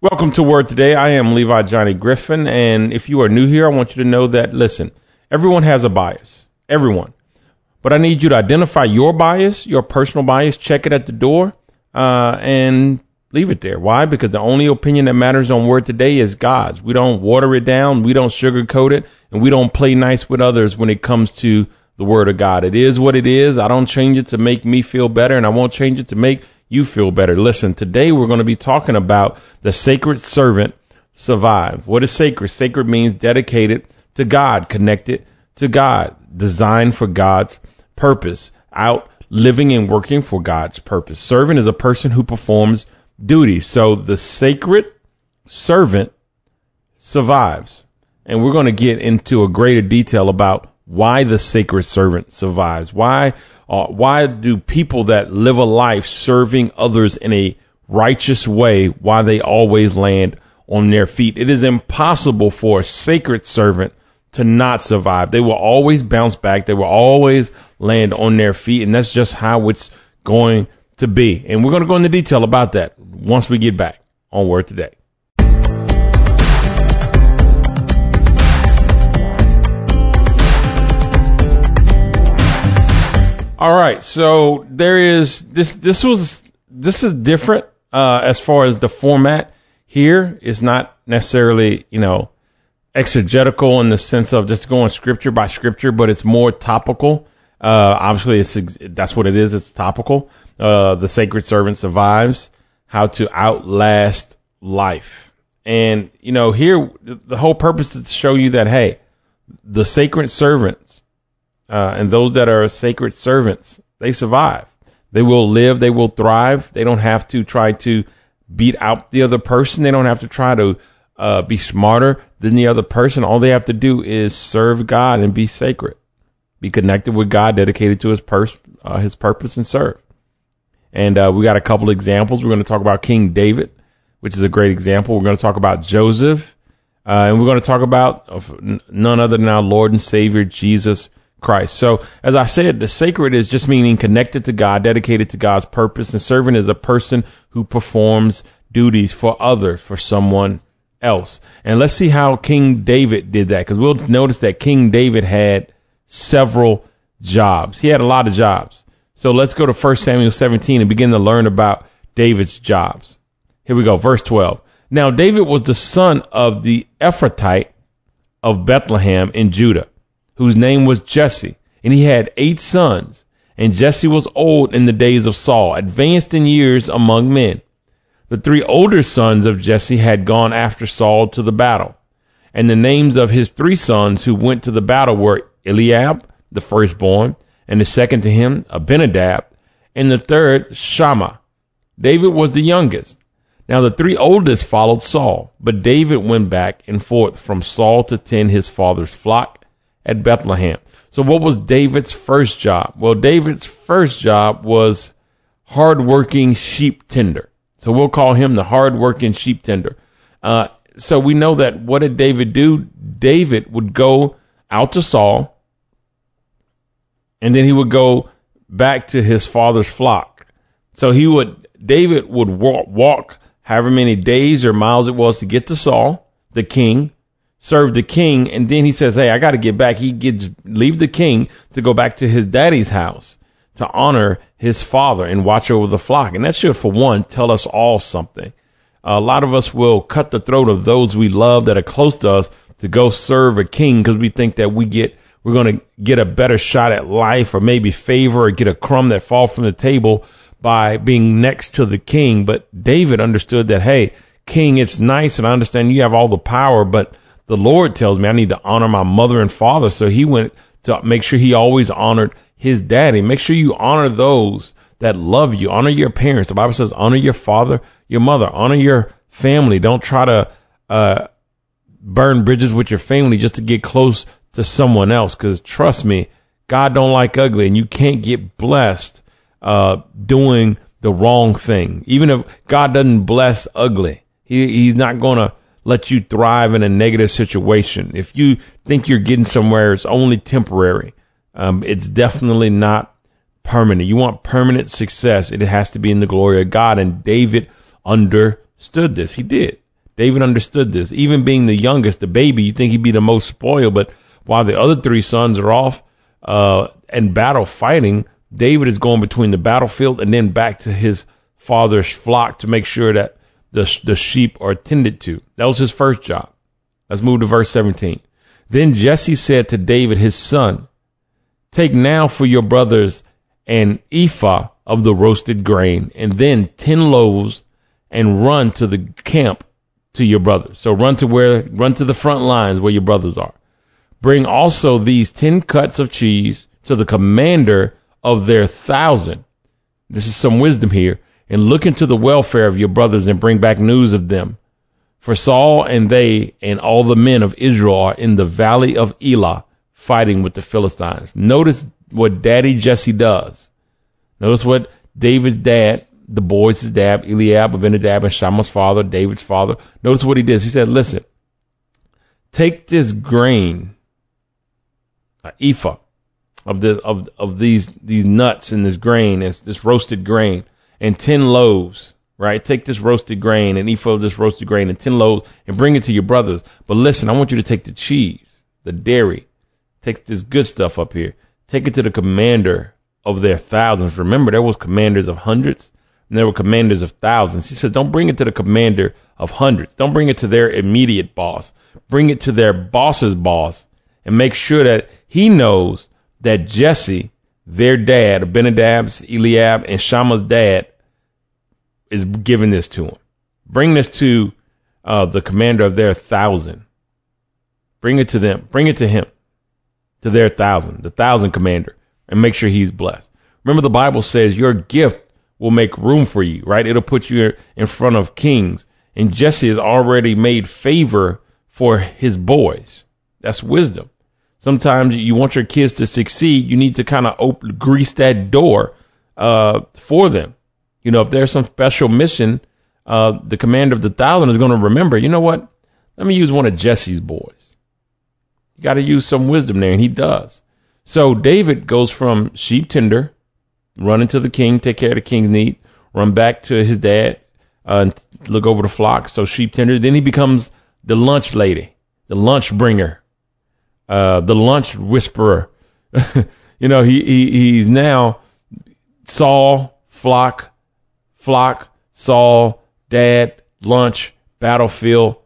Welcome to Word Today. I am Levy Johnny Griffin, and if you are new here, I want you to know that, listen, everyone has a bias. Everyone. But I need you to identify your bias, your personal bias, check it at the door, uh, and leave it there. Why? Because the only opinion that matters on Word Today is God's. We don't water it down, we don't sugarcoat it, and we don't play nice with others when it comes to the Word of God. It is what it is. I don't change it to make me feel better, and I won't change it to make you feel better. Listen, today we're going to be talking about the sacred servant survive. What is sacred? Sacred means dedicated to God, connected to God, designed for God's purpose, out living and working for God's purpose. Servant is a person who performs duty. So the sacred servant survives. And we're going to get into a greater detail about why the sacred servant survives. Why uh, why do people that live a life serving others in a righteous way, why they always land on their feet? It is impossible for a sacred servant to not survive. They will always bounce back. They will always land on their feet. And that's just how it's going to be. And we're going to go into detail about that once we get back on Word Today. All right, so there is this. This was this is different uh, as far as the format. Here is not necessarily you know exegetical in the sense of just going scripture by scripture, but it's more topical. Uh, obviously, it's that's what it is. It's topical. Uh, the sacred servant survives. How to outlast life, and you know here the whole purpose is to show you that hey, the sacred servants uh, and those that are sacred servants, they survive. They will live. They will thrive. They don't have to try to beat out the other person. They don't have to try to uh, be smarter than the other person. All they have to do is serve God and be sacred, be connected with God, dedicated to His pers- uh, His purpose, and serve. And uh, we got a couple examples. We're going to talk about King David, which is a great example. We're going to talk about Joseph, uh, and we're going to talk about none other than our Lord and Savior Jesus Christ. So, as I said, the sacred is just meaning connected to God, dedicated to God's purpose, and servant is a person who performs duties for others, for someone else. And let's see how King David did that, because we'll notice that King David had several jobs. He had a lot of jobs. So let's go to 1 Samuel 17 and begin to learn about David's jobs. Here we go, verse 12. Now David was the son of the Ephrathite of Bethlehem in Judah whose name was Jesse, and he had eight sons. And Jesse was old in the days of Saul, advanced in years among men. The three older sons of Jesse had gone after Saul to the battle. And the names of his three sons who went to the battle were Eliab, the firstborn, and the second to him, Abinadab, and the third, Shammah. David was the youngest. Now the three oldest followed Saul, but David went back and forth from Saul to tend his father's flock at Bethlehem. So what was David's first job? Well, David's first job was hardworking sheep tender. So we'll call him the hardworking sheep tender. Uh, so we know that what did David do? David would go out to Saul, and then he would go back to his father's flock. So he would, David would walk, walk however many days or miles it was to get to Saul, the king, serve the king, and then he says, "Hey, I got to get back." He gets leave the king to go back to his daddy's house to honor his father and watch over the flock, and that should, for one, tell us all something. A lot of us will cut the throat of those we love that are close to us to go serve a king because we think that we get we're going to get a better shot at life or maybe favor or get a crumb that fall from the table by being next to the king. But David understood that, hey, king, it's nice and I understand you have all the power, but the Lord tells me I need to honor my mother and father. So he went to make sure he always honored his daddy. Make sure you honor those that love you. Honor your parents. The Bible says honor your father, your mother, honor your family. Don't try to, uh, burn bridges with your family just to get close to someone else. Cause trust me, God don't like ugly and you can't get blessed, uh, doing the wrong thing. Even if God doesn't bless ugly, he, he's not going to let you thrive in a negative situation. If you think you're getting somewhere, it's only temporary. Um, it's definitely not permanent. You want permanent success, it has to be in the glory of God. And David understood this. He did. David understood this. Even being the youngest, the baby, you think he'd be the most spoiled, but while the other three sons are off uh, in battle fighting, David is going between the battlefield and then back to his father's flock to make sure that the, the sheep are tended to. That was his first job. Let's move to verse 17. Then Jesse said to David, his son, Take now for your brothers an ephah of the roasted grain, and then ten loaves, and run to the camp to your brothers. So run to where, run to the front lines where your brothers are. Bring also these ten cuts of cheese to the commander of their thousand. This is some wisdom here. And look into the welfare of your brothers and bring back news of them. For Saul and they and all the men of Israel are in the valley of Elah fighting with the Philistines. Notice what Daddy Jesse does. Notice what David's dad, the boys' dad, Eliab, Abinadab, and Shammah's father, David's father. Notice what he does. He said, listen, take this grain, an ephah of the of of these these nuts and this grain, this, this roasted grain, and ten loaves. Right, take this roasted grain and ephah of this roasted grain and ten loaves and bring it to your brothers. But listen, I want you to take the cheese, the dairy, take this good stuff up here, take it to the commander of their thousands. Remember, there was commanders of hundreds and there were commanders of thousands. He said, don't bring it to the commander of hundreds. Don't bring it to their immediate boss. Bring it to their boss's boss and make sure that he knows that Jesse, their dad, Abinadab's, Eliab, and Shammah's dad, is giving this to him. Bring this to uh, the commander of their thousand. Bring it to them. Bring it to him, to their thousand, the thousand commander, and make sure he's blessed. Remember, the Bible says your gift will make room for you, right? It'll put you in front of kings. And Jesse has already made favor for his boys. That's wisdom. Sometimes you want your kids to succeed. You need to kind of grease that door uh, for them. You know, if there's some special mission, uh, the commander of the thousand is going to remember. You know what? Let me use one of Jesse's boys. You got to use some wisdom there, and he does. So David goes from sheep tender, running to the king, take care of the king's need, run back to his dad, uh, and look over the flock. So sheep tender. Then he becomes the lunch lady, the lunch bringer uh, the lunch whisperer. you know, he, he he's now Saul, flock, flock, Saul, dad, lunch, battlefield,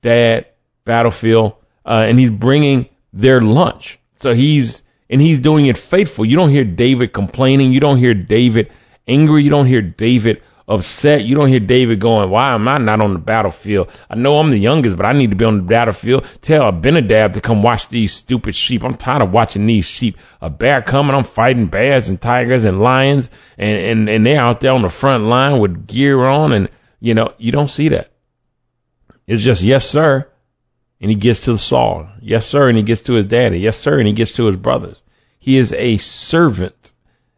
dad, battlefield, uh, and he's bringing their lunch. So he's and he's doing it faithful. You don't hear David complaining. You don't hear David angry. You don't hear David upset. You don't hear David going, why am I not on the battlefield? I know I'm the youngest, but I need to be on the battlefield. Tell Abinadab to come watch these stupid sheep. I'm tired of watching these sheep. A bear coming, I'm fighting bears and tigers and lions and, and, and they're out there on the front line with gear on and, you know, you don't see that. It's just, yes, sir. And he gets to Saul. Yes, sir. And he gets to his daddy. Yes, sir. And he gets to his brothers. He is a servant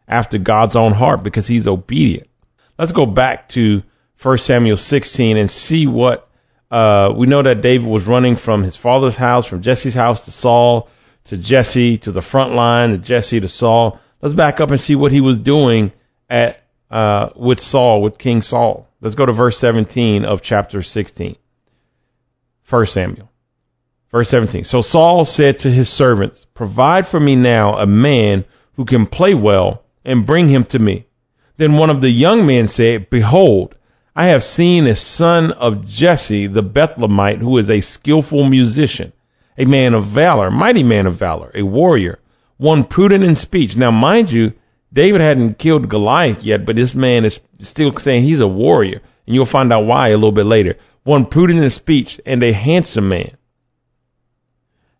after God's own heart because he's obedient. Let's go back to 1 Samuel 16 and see what uh, we know that David was running from his father's house, from Jesse's house to Saul, to Jesse, to the front line, to Jesse, to Saul. Let's back up and see what he was doing at uh, with Saul, with King Saul. Let's go to verse 17 of chapter 16. 1 Samuel. Verse 17. So Saul said to his servants, Provide for me now a man who can play well and bring him to me. Then one of the young men said, Behold, I have seen a son of Jesse the Bethlehemite, who is a skillful musician, a man of valor, mighty man of valor, a warrior, one prudent in speech. Now, mind you, David hadn't killed Goliath yet, but this man is still saying he's a warrior, and you'll find out why a little bit later. One prudent in speech and a handsome man.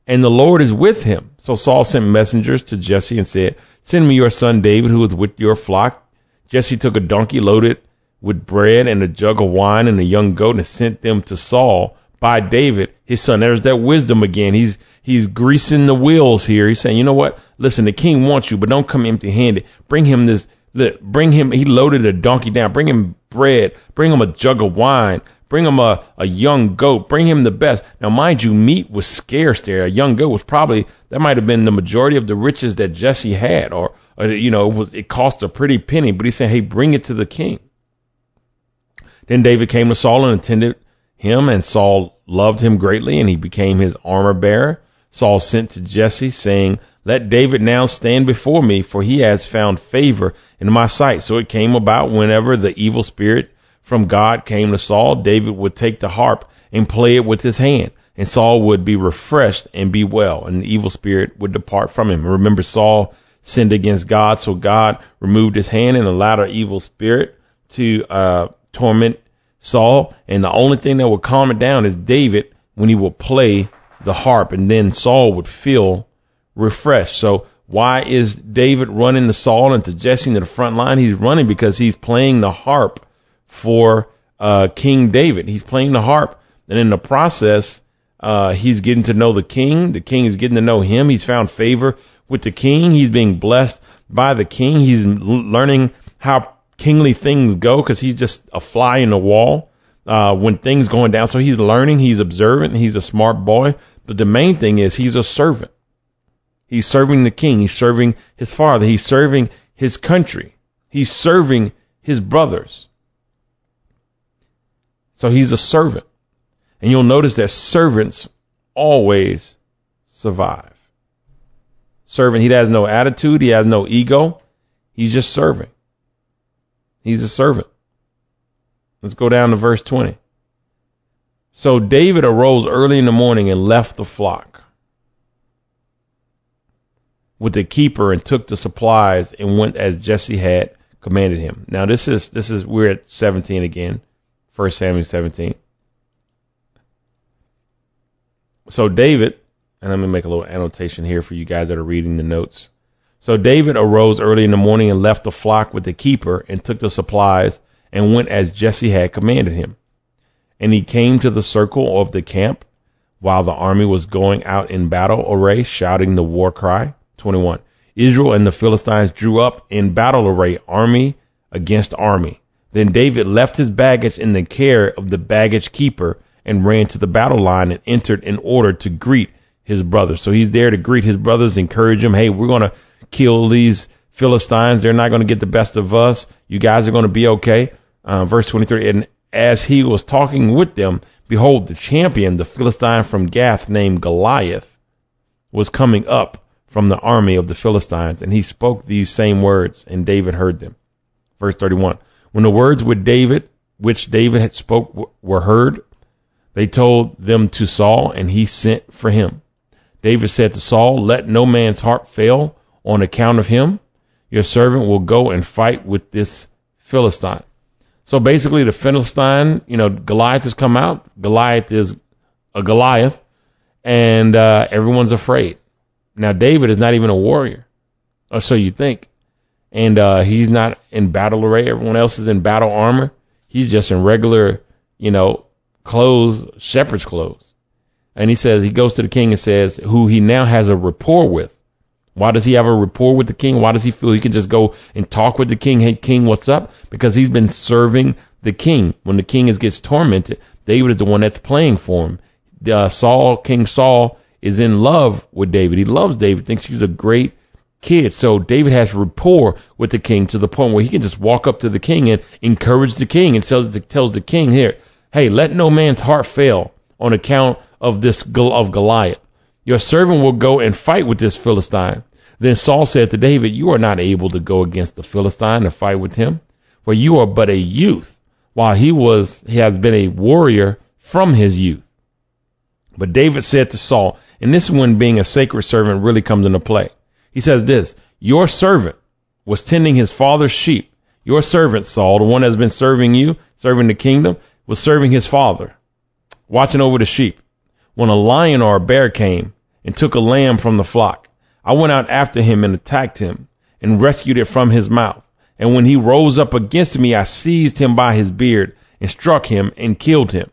And the Lord is with him. So Saul sent messengers to Jesse and said, Send me your son David, who is with your flock Jesse took a donkey loaded with bread and a jug of wine and a young goat and sent them to Saul by David, his son. There's that wisdom again. He's he's greasing the wheels here. He's saying, you know what? Listen, the king wants you, but don't come empty handed. Bring him this bring him he loaded a donkey down. Bring him bread, bring him a jug of wine, bring him a, a young goat, bring him the best. Now mind you, meat was scarce there. A young goat was probably that might have been the majority of the riches that Jesse had or or, you know, it was it cost a pretty penny, but he said, "Hey, bring it to the king." Then David came to Saul and attended him, and Saul loved him greatly, and he became his armor bearer. Saul sent to Jesse, saying, Let David now stand before me, for he has found favor in my sight. So it came about whenever the evil spirit from God came to Saul, David would take the harp and play it with his hand, and Saul would be refreshed and be well, and the evil spirit would depart from him. Remember, Saul sinned against God, so God removed his hand and allowed an evil spirit to uh, torment Saul, and the only thing that would calm it down is David when he would play the harp, and then Saul would feel refreshed. So why is David running to Saul and to Jesse to the front line? He's running because he's playing the harp for uh, King David. He's playing the harp, and in the process, uh, he's getting to know the king. The king is getting to know him. He's found favor with the king. He's being blessed by the king. He's learning how kingly things go because he's just a fly in the wall uh, when things going down. So he's learning. He's observant. He's a smart boy. But the main thing is he's a servant. He's serving the king. He's serving his father. He's serving his country. He's serving his brothers. So he's a servant. And you'll notice that servants always survive. Servant, he has no attitude. He has no ego. He's just serving. He's a servant. Let's go down to verse 20. So David arose early in the morning and left the flock with the keeper and took the supplies and went as Jesse had commanded him. Now this is this is we're at 17 again. 1 Samuel 17. So David, and I'm going to make a little annotation here for you guys that are reading the notes. So David arose early in the morning and left the flock with the keeper and took the supplies and went as Jesse had commanded him. And he came to the circle of the camp while the army was going out in battle array, shouting the war cry. 21. Israel and the Philistines drew up in battle array, army against army. Then David left his baggage in the care of the baggage keeper and ran to the battle line and entered in order to greet his brothers. So he's there to greet his brothers, encourage them. Hey, we're going to kill these Philistines. They're not going to get the best of us. You guys are going to be okay. Uh, verse 23. And as he was talking with them, behold, the champion, the Philistine from Gath named Goliath, was coming up from the army of the Philistines. And he spoke these same words, and David heard them. Verse 31. When the words with David, which David had spoke, were heard, they told them to Saul, and he sent for him. David said to Saul, Let no man's heart fail on account of him. Your servant will go and fight with this Philistine. So basically, the Philistine, you know, Goliath has come out. Goliath is a Goliath, and uh, everyone's afraid. Now, David is not even a warrior, or so you think and uh, he's not in battle array. Everyone else is in battle armor. He's just in regular, you know, clothes, shepherd's clothes. And he says he goes to the king and says who he now has a rapport with. Why does he have a rapport with the king? Why does he feel he can just go and talk with the king? Hey, king, what's up? Because he's been serving the king. When the king is gets tormented, David is the one that's playing for him. Uh, Saul, King Saul, is in love with David. He loves David. Thinks he's a great kid. So David has rapport with the king to the point where he can just walk up to the king and encourage the king and tells the, tells the king here, hey, let no man's heart fail on account of this of Goliath. Your servant will go and fight with this Philistine. Then Saul said to David, You are not able to go against the Philistine to fight with him, for you are but a youth, while he was he has been a warrior from his youth. But David said to Saul, and this one being a sacred servant really comes into play. He says this, your servant was tending his father's sheep. Your servant, Saul, the one that's been serving you, serving the kingdom, was serving his father, watching over the sheep. When a lion or a bear came and took a lamb from the flock, I went out after him and attacked him and rescued it from his mouth. And when he rose up against me, I seized him by his beard and struck him and killed him.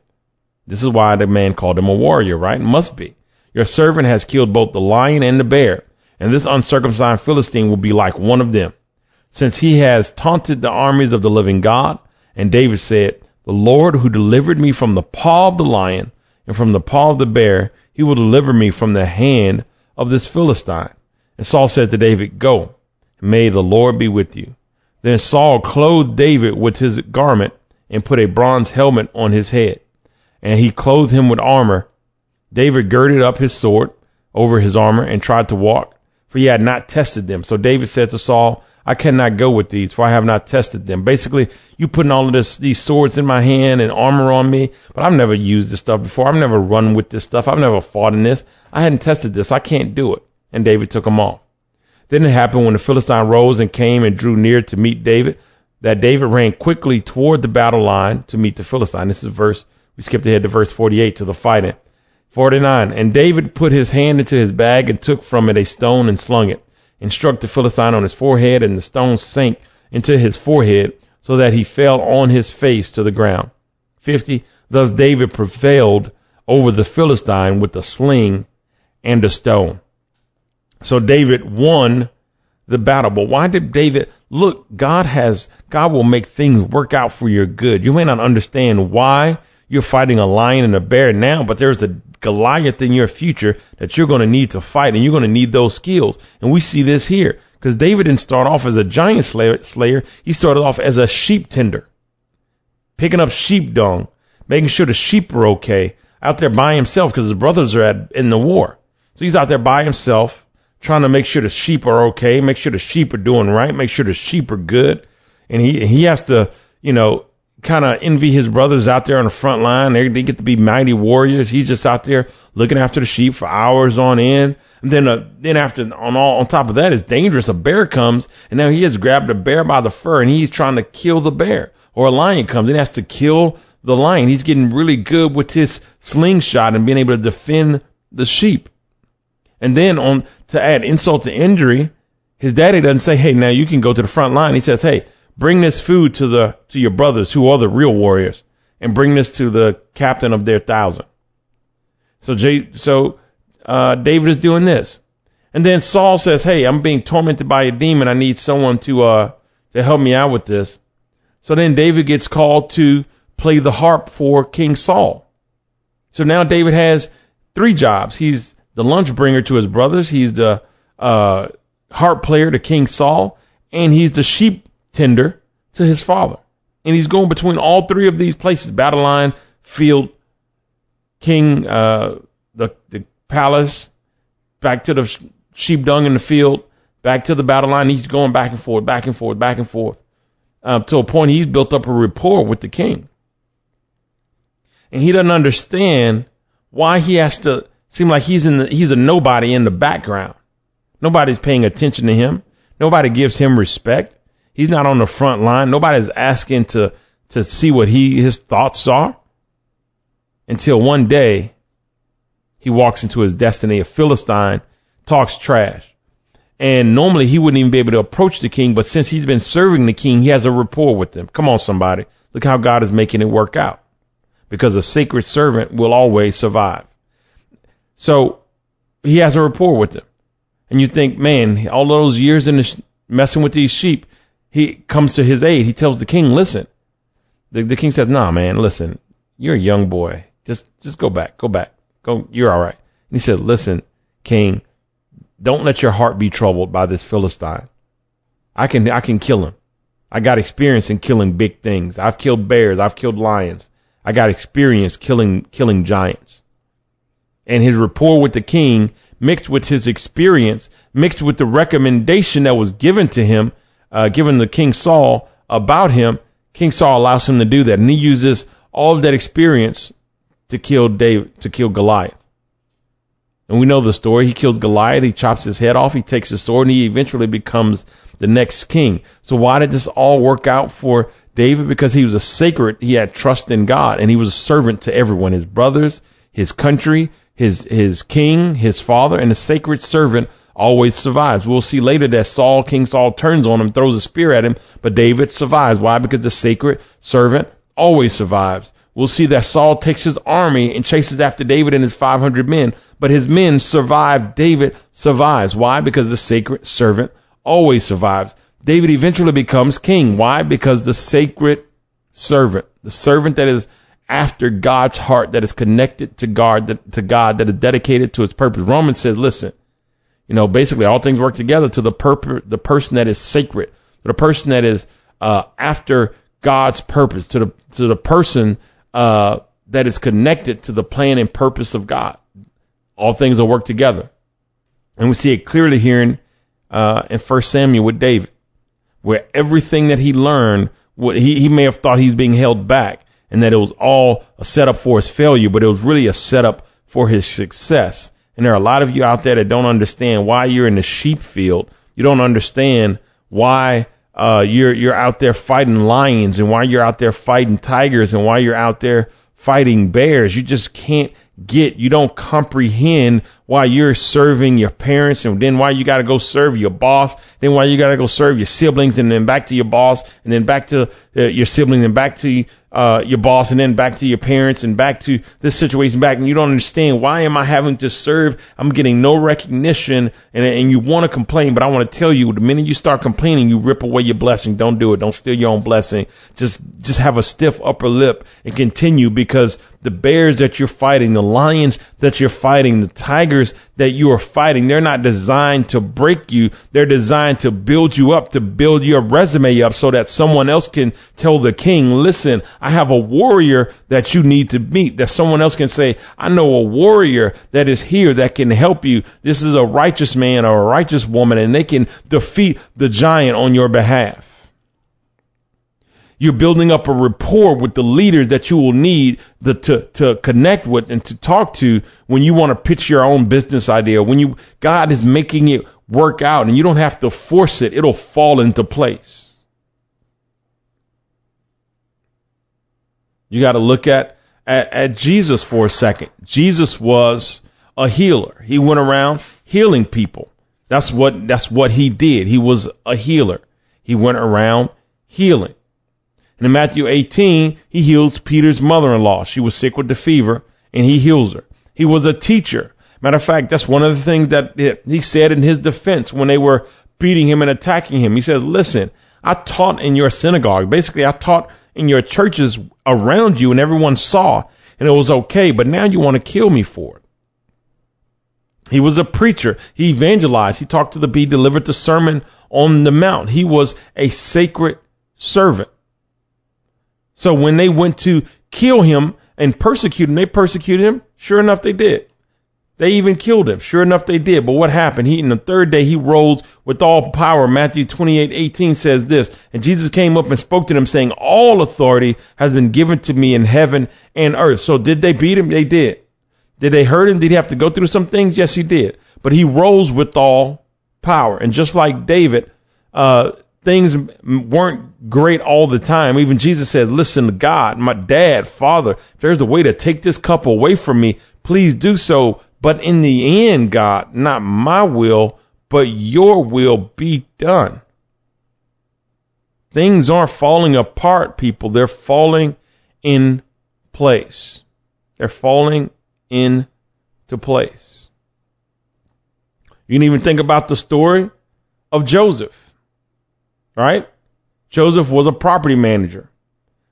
This is why the man called him a warrior, right? Must be. Your servant has killed both the lion and the bear and this uncircumcised Philistine will be like one of them, since he has taunted the armies of the living God. And David said, The Lord who delivered me from the paw of the lion and from the paw of the bear, he will deliver me from the hand of this Philistine. And Saul said to David, Go, and may the Lord be with you. Then Saul clothed David with his garment and put a bronze helmet on his head. and he clothed him with armor. David girded up his sword over his armor and tried to walk, for he had not tested them. So David said to Saul, I cannot go with these, for I have not tested them. Basically, you putting all of this, these swords in my hand and armor on me, but I've never used this stuff before. I've never run with this stuff. I've never fought in this. I hadn't tested this. I can't do it. And David took them off. Then it happened when the Philistine rose and came and drew near to meet David, that David ran quickly toward the battle line to meet the Philistine. This is verse, we skipped ahead to verse 48 to the fighting. 49. And David put his hand into his bag and took from it a stone and slung it and struck the Philistine on his forehead, and the stone sank into his forehead, so that he fell on his face to the ground. 50. Thus David prevailed over the Philistine with a sling and a stone. So David won the battle. But why did David look? God has, God will make things work out for your good. You may not understand why you're fighting a lion and a bear now, but there's a Goliath in your future that you're going to need to fight and you're going to need those skills. And we see this here because David didn't start off as a giant slayer, slayer. He started off as a sheep tender, picking up sheep dung, making sure the sheep are okay out there by himself because his brothers are at, in the war. So he's out there by himself trying to make sure the sheep are okay, make sure the sheep are doing right, make sure the sheep are good. And he, he has to, you know, kind of envy his brothers out there on the front line. They, they get to be mighty warriors. He's just out there looking after the sheep for hours on end. And then, uh, then after on all on top of that, it's dangerous. A bear comes and now he has grabbed a bear by the fur and he's trying to kill the bear. Or a lion comes and has to kill the lion. He's getting really good with his slingshot and being able to defend the sheep. And then on to add insult to injury, his daddy doesn't say, "Hey, now you can go to the front line." He says, "Hey, bring this food to the to your brothers who are the real warriors, and bring this to the captain of their thousand. So Jay, so uh, David is doing this, and then Saul says, "Hey, I'm being tormented by a demon. I need someone to uh to help me out with this." So then David gets called to play the harp for King Saul. So now David has three jobs. He's the lunch bringer to his brothers. He's the uh, harp player to King Saul, and he's the sheep tender to his father. And he's going between all three of these places battle line, field, king, uh, the, the palace, back to the sheep dung in the field, back to the battle line. He's going back and forth, back and forth, back and forth, uh, to a point he's built up a rapport with the king. And he doesn't understand why he has to seem like he's in the, he's a nobody in the background. Nobody's paying attention to him. Nobody gives him respect. He's not on the front line. Nobody's asking to, to see what he, his thoughts are until one day he walks into his destiny. A Philistine talks trash. And normally he wouldn't even be able to approach the king, but since he's been serving the king, he has a rapport with them. Come on, somebody. Look how God is making it work out. Because a sacred servant will always survive. So he has a rapport with them. And you think, man, all those years in the sh- messing with these sheep, he comes to his aid. He tells the king, listen. The, the king says, nah, man, listen, you're a young boy. Just, just go back, go back, go, you're all right. And he said, listen, king, don't let your heart be troubled by this Philistine. I can, I can kill him. I got experience in killing big things. I've killed bears. I've killed lions. I got experience killing, killing giants. And his rapport with the king mixed with his experience, mixed with the recommendation that was given to him uh, given to King Saul about him, King Saul allows him to do that, and he uses all of that experience to kill David, to kill Goliath. And we know the story. He kills Goliath. He chops his head off. He takes his sword, and he eventually becomes the next king. So why did this all work out for David? Because he was a sacred. He had trust in God, and he was a servant to everyone: his brothers, his country, his his king, his father, and a sacred servant always survives. We'll see later that Saul, King Saul, turns on him, throws a spear at him, but David survives. Why? Because the sacred servant always survives. We'll see that Saul takes his army and chases after David and his 500 men, but his men survive. David survives. Why? Because the sacred servant always survives. David eventually becomes king. Why? Because the sacred servant, the servant that is after God's heart, that is connected to God, that, to God, that is dedicated to his purpose. Romans says, listen, you know, basically all things work together to the perp- the person that is sacred, to the person that is uh, after God's purpose, to the to the person uh, that is connected to the plan and purpose of God. All things will work together. And we see it clearly here in, uh, in 1 Samuel with David, where everything that he learned, what he, he may have thought he's being held back and that it was all a setup for his failure, but it was really a setup for his success. And there are a lot of you out there that don't understand why you're in the sheep field. You don't understand why uh, you're you're out there fighting lions and why you're out there fighting tigers and why you're out there fighting bears. You just can't get, you don't comprehend why you're serving your parents and then why you got to go serve your boss, then why you got to go serve your siblings and then back to your boss and then back to uh, your siblings and back to uh, your boss and then back to your parents and back to this situation back and you don't understand why am I having to serve? I'm getting no recognition and, and you want to complain, but I want to tell you the minute you start complaining, you rip away your blessing. Don't do it. Don't steal your own blessing. Just, just have a stiff upper lip and continue because the bears that you're fighting, the lions that you're fighting, the tigers that you are fighting, they're not designed to break you. They're designed to build you up, to build your resume up so that someone else can tell the king, listen, I have a warrior that you need to meet, that someone else can say, I know a warrior that is here that can help you. This is a righteous man or a righteous woman and they can defeat the giant on your behalf. You're building up a rapport with the leaders that you will need the, to, to connect with and to talk to when you want to pitch your own business idea. When you, God is making it work out and you don't have to force it. It'll fall into place. You got to look at, at, at Jesus for a second. Jesus was a healer. He went around healing people. That's what, that's what he did. He was a healer. He went around healing. And in Matthew 18, he heals Peter's mother-in-law. She was sick with the fever and he heals her. He was a teacher. Matter of fact, that's one of the things that he said in his defense when they were beating him and attacking him. He says, listen, I taught in your synagogue. Basically, I taught in your churches around you and everyone saw and it was okay, but now you want to kill me for it. He was a preacher. He evangelized. He talked to the, he delivered the sermon on the mount. He was a sacred servant. So when they went to kill him and persecute him, they persecuted him. Sure enough, they did. They even killed him. Sure enough, they did. But what happened? He, in the third day, he rose with all power. Matthew 28, 18 says this. And Jesus came up and spoke to them saying, all authority has been given to me in heaven and earth. So did they beat him? They did. Did they hurt him? Did he have to go through some things? Yes, he did. But he rose with all power. And just like David, uh, things weren't great all the time. Even Jesus said, listen to God, my dad, father, if there's a way to take this cup away from me, please do so. But in the end, God, not my will, but your will be done. Things aren't falling apart, people. They're falling in place. They're falling into place. You can even think about the story of Joseph right? Joseph was a property manager.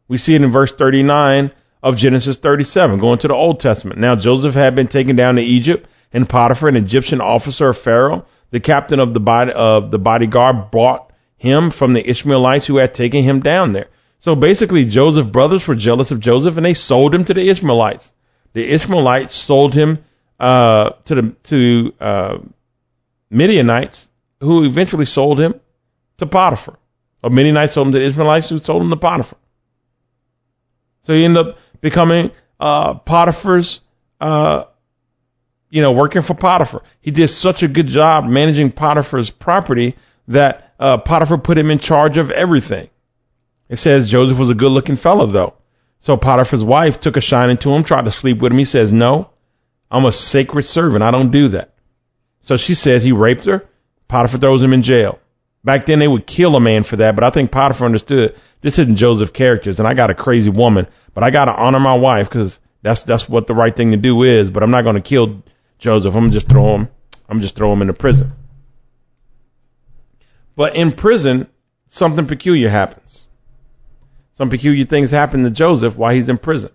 We see it in verse 39 of Genesis 37, going to the Old Testament. Now Joseph had been taken down to Egypt, and Potiphar, an Egyptian officer of Pharaoh, the captain of the body of the bodyguard, brought him from the Ishmaelites who had taken him down there. So basically, Joseph's brothers were jealous of Joseph, and they sold him to the Ishmaelites. The Ishmaelites sold him uh, to the to uh, Midianites, who eventually sold him to Potiphar. Or Midianites sold him to the Ishmaelites who sold him to Potiphar. So he ended up becoming uh, Potiphar's, uh, you know, working for Potiphar. He did such a good job managing Potiphar's property that uh, Potiphar put him in charge of everything. It says Joseph was a good looking fellow, though. So Potiphar's wife took a shining to him, tried to sleep with him. He says, No, I'm a sacred servant. I don't do that. So she says he raped her. Potiphar throws him in jail. Back then they would kill a man for that, but I think Potiphar understood this isn't Joseph characters, and I got a crazy woman, but I got to honor my wife because that's that's what the right thing to do is. But I'm not going to kill Joseph. I'm just throw him. I'm just throw him into prison. But in prison, something peculiar happens. Some peculiar things happen to Joseph while he's in prison.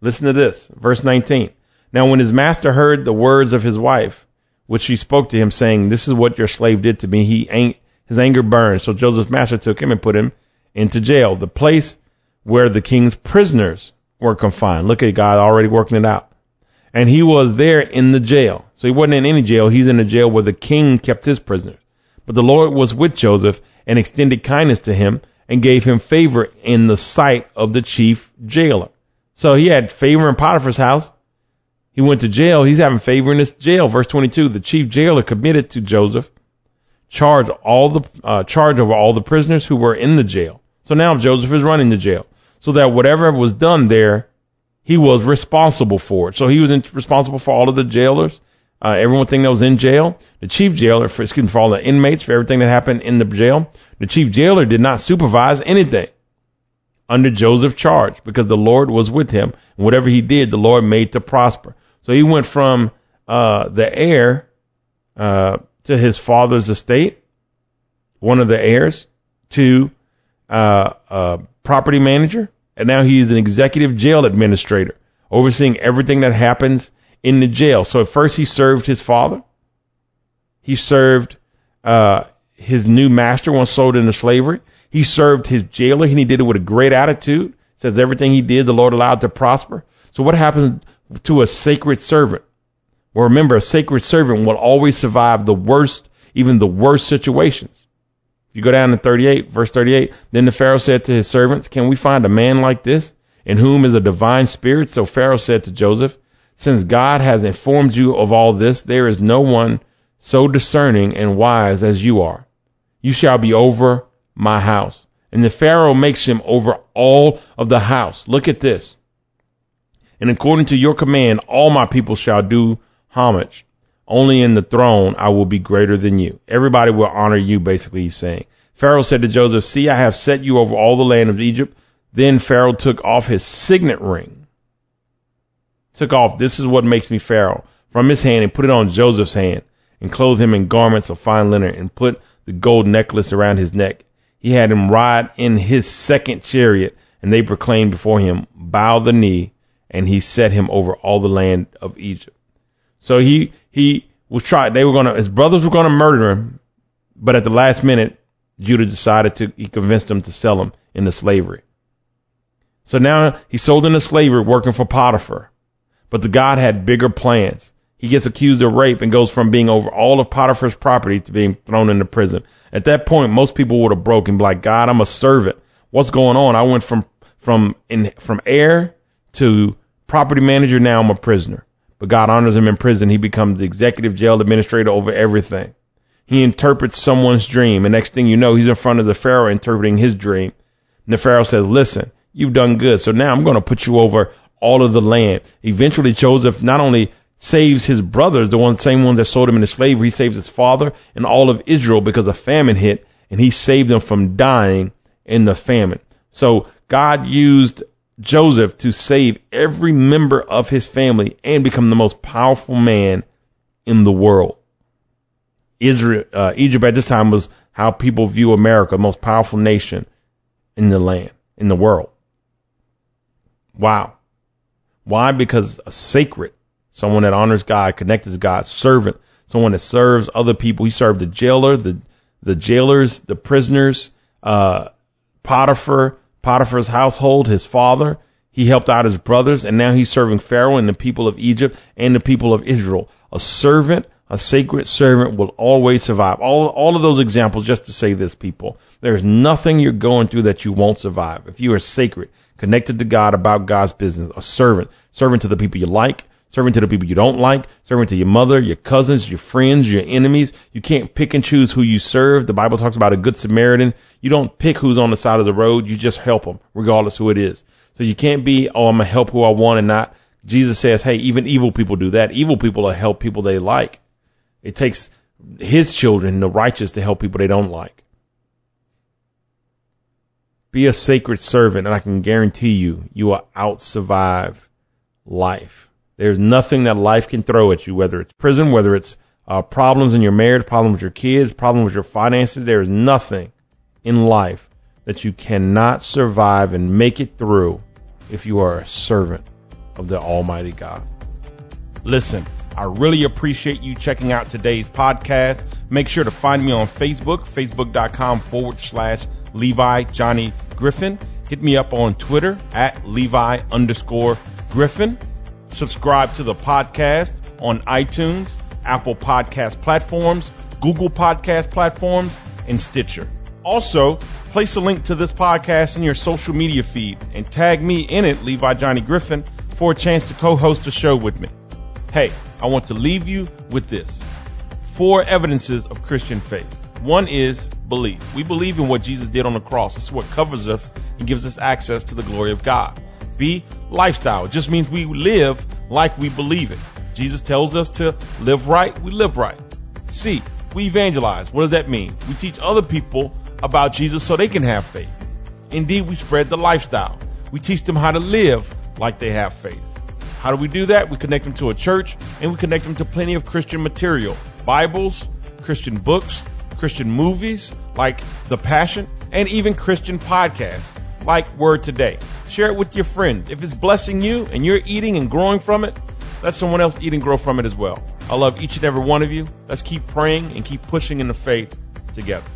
Listen to this, verse 19. Now, when his master heard the words of his wife, which she spoke to him, saying, "This is what your slave did to me," he ain't his anger burned. So Joseph's master took him and put him into jail, the place where the king's prisoners were confined. Look at God already working it out. And he was there in the jail. So he wasn't in any jail. He's in the jail where the king kept his prisoners. But the Lord was with Joseph and extended kindness to him and gave him favor in the sight of the chief jailer. So he had favor in Potiphar's house. He went to jail. He's having favor in this jail. Verse 22, the chief jailer committed to Joseph charge all the uh, charge over all the prisoners who were in the jail. So now Joseph is running the jail, so that whatever was done there, he was responsible for it. So he was in, responsible for all of the jailers, uh, everything that was in jail. The chief jailer, for, excuse me, for all the inmates, for everything that happened in the jail. The chief jailer did not supervise anything under Joseph's charge because the Lord was with him. And whatever he did, the Lord made to prosper. So he went from uh, the heir uh, to his father's estate, one of the heirs, to uh, a property manager, and now he's an executive jail administrator, overseeing everything that happens in the jail. So at first he served his father. He served uh, his new master once sold into slavery. He served his jailer and he did it with a great attitude. Says everything he did, the Lord allowed to prosper. So what happens to a sacred servant? Well, remember, a sacred servant will always survive the worst, even the worst situations. If you go down to 38, verse 38, then the Pharaoh said to his servants, Can we find a man like this in whom is a divine spirit? So Pharaoh said to Joseph, Since God has informed you of all this, there is no one so discerning and wise as you are. You shall be over my house. And the Pharaoh makes him over all of the house. Look at this. And according to your command, all my people shall do homage. Only in the throne I will be greater than you. Everybody will honor you, basically, he's saying. Pharaoh said to Joseph, See, I have set you over all the land of Egypt. Then Pharaoh took off his signet ring. Took off, this is what makes me Pharaoh, from his hand and put it on Joseph's hand and clothed him in garments of fine linen and put the gold necklace around his neck. He had him ride in his second chariot and they proclaimed before him, bow the knee and he set him over all the land of Egypt. So he, he was tried. They were to, his brothers were to murder him. But at the last minute, Judah decided to, he convinced them to sell him into slavery. So now he's sold into slavery working for Potiphar. But the God had bigger plans. He gets accused of rape and goes from being over all of Potiphar's property to being thrown into prison. At that point, most people would have broken, like, God, I'm a servant. What's going on? I went from, from, in, from heir to property manager. Now I'm a prisoner. But God honors him in prison. He becomes the executive jail administrator over everything. He interprets someone's dream. And next thing you know, he's in front of the Pharaoh interpreting his dream. And the Pharaoh says, listen, you've done good. So now I'm going to put you over all of the land. Eventually, Joseph not only saves his brothers, the one same one that sold him into slavery. He saves his father and all of Israel because a famine hit, and he saved them from dying in the famine. So God used Joseph to save every member of his family and become the most powerful man in the world. Israel, uh, Egypt at this time was how people view America, most powerful nation in the land, in the world. Wow. Why? Because a sacred someone that honors God, connected to God, servant, someone that serves other people. He served the jailer, the the jailers, the prisoners, uh, Potiphar, Potiphar's household, his father. He helped out his brothers, and now he's serving Pharaoh and the people of Egypt and the people of Israel. A servant, a sacred servant will always survive. All, all of those examples just to say this, people. There's nothing you're going through that you won't survive. If you are sacred, connected to God about God's business, a servant, servant to the people you like, serving to the people you don't like, serving to your mother, your cousins, your friends, your enemies. You can't pick and choose who you serve. The Bible talks about a good Samaritan. You don't pick who's on the side of the road. You just help them, regardless who it is. So you can't be, oh, I'm gonna help who I want and not. Jesus says, hey, even evil people do that. Evil people will help people they like. It takes his children, the righteous, to help people they don't like. Be a sacred servant, and I can guarantee you, you will out survive life. There's nothing that life can throw at you, whether it's prison, whether it's uh, problems in your marriage, problems with your kids, problems with your finances. There is nothing in life that you cannot survive and make it through if you are a servant of the Almighty God. Listen, I really appreciate you checking out today's podcast. Make sure to find me on Facebook, facebook.com forward slash Levy Johnny Griffin. hit me up on Twitter at Levy underscore Griffin. Subscribe to the podcast on iTunes, Apple Podcast platforms, Google Podcast platforms, and Stitcher. Also, place a link to this podcast in your social media feed and tag me in it, Levy Johnny Griffin, for a chance to co-host a show with me. Hey, I want to leave you with this. Four evidences of Christian faith. One is belief. We believe in what Jesus did on the cross. Is what covers us and gives us access to the glory of God. B, lifestyle. It just means we live like we believe it. Jesus tells us to live right, we live right. C, we evangelize. What does that mean? We teach other people about Jesus so they can have faith. Indeed, we spread the lifestyle. We teach them how to live like they have faith. How do we do that? We connect them to a church and we connect them to plenty of Christian material Bibles, Christian books, Christian movies like The Passion, and even Christian podcasts like Word Today. Share it with your friends. If it's blessing you and you're eating and growing from it, let someone else eat and grow from it as well. I love each and every one of you. Let's keep praying and keep pushing in the faith together.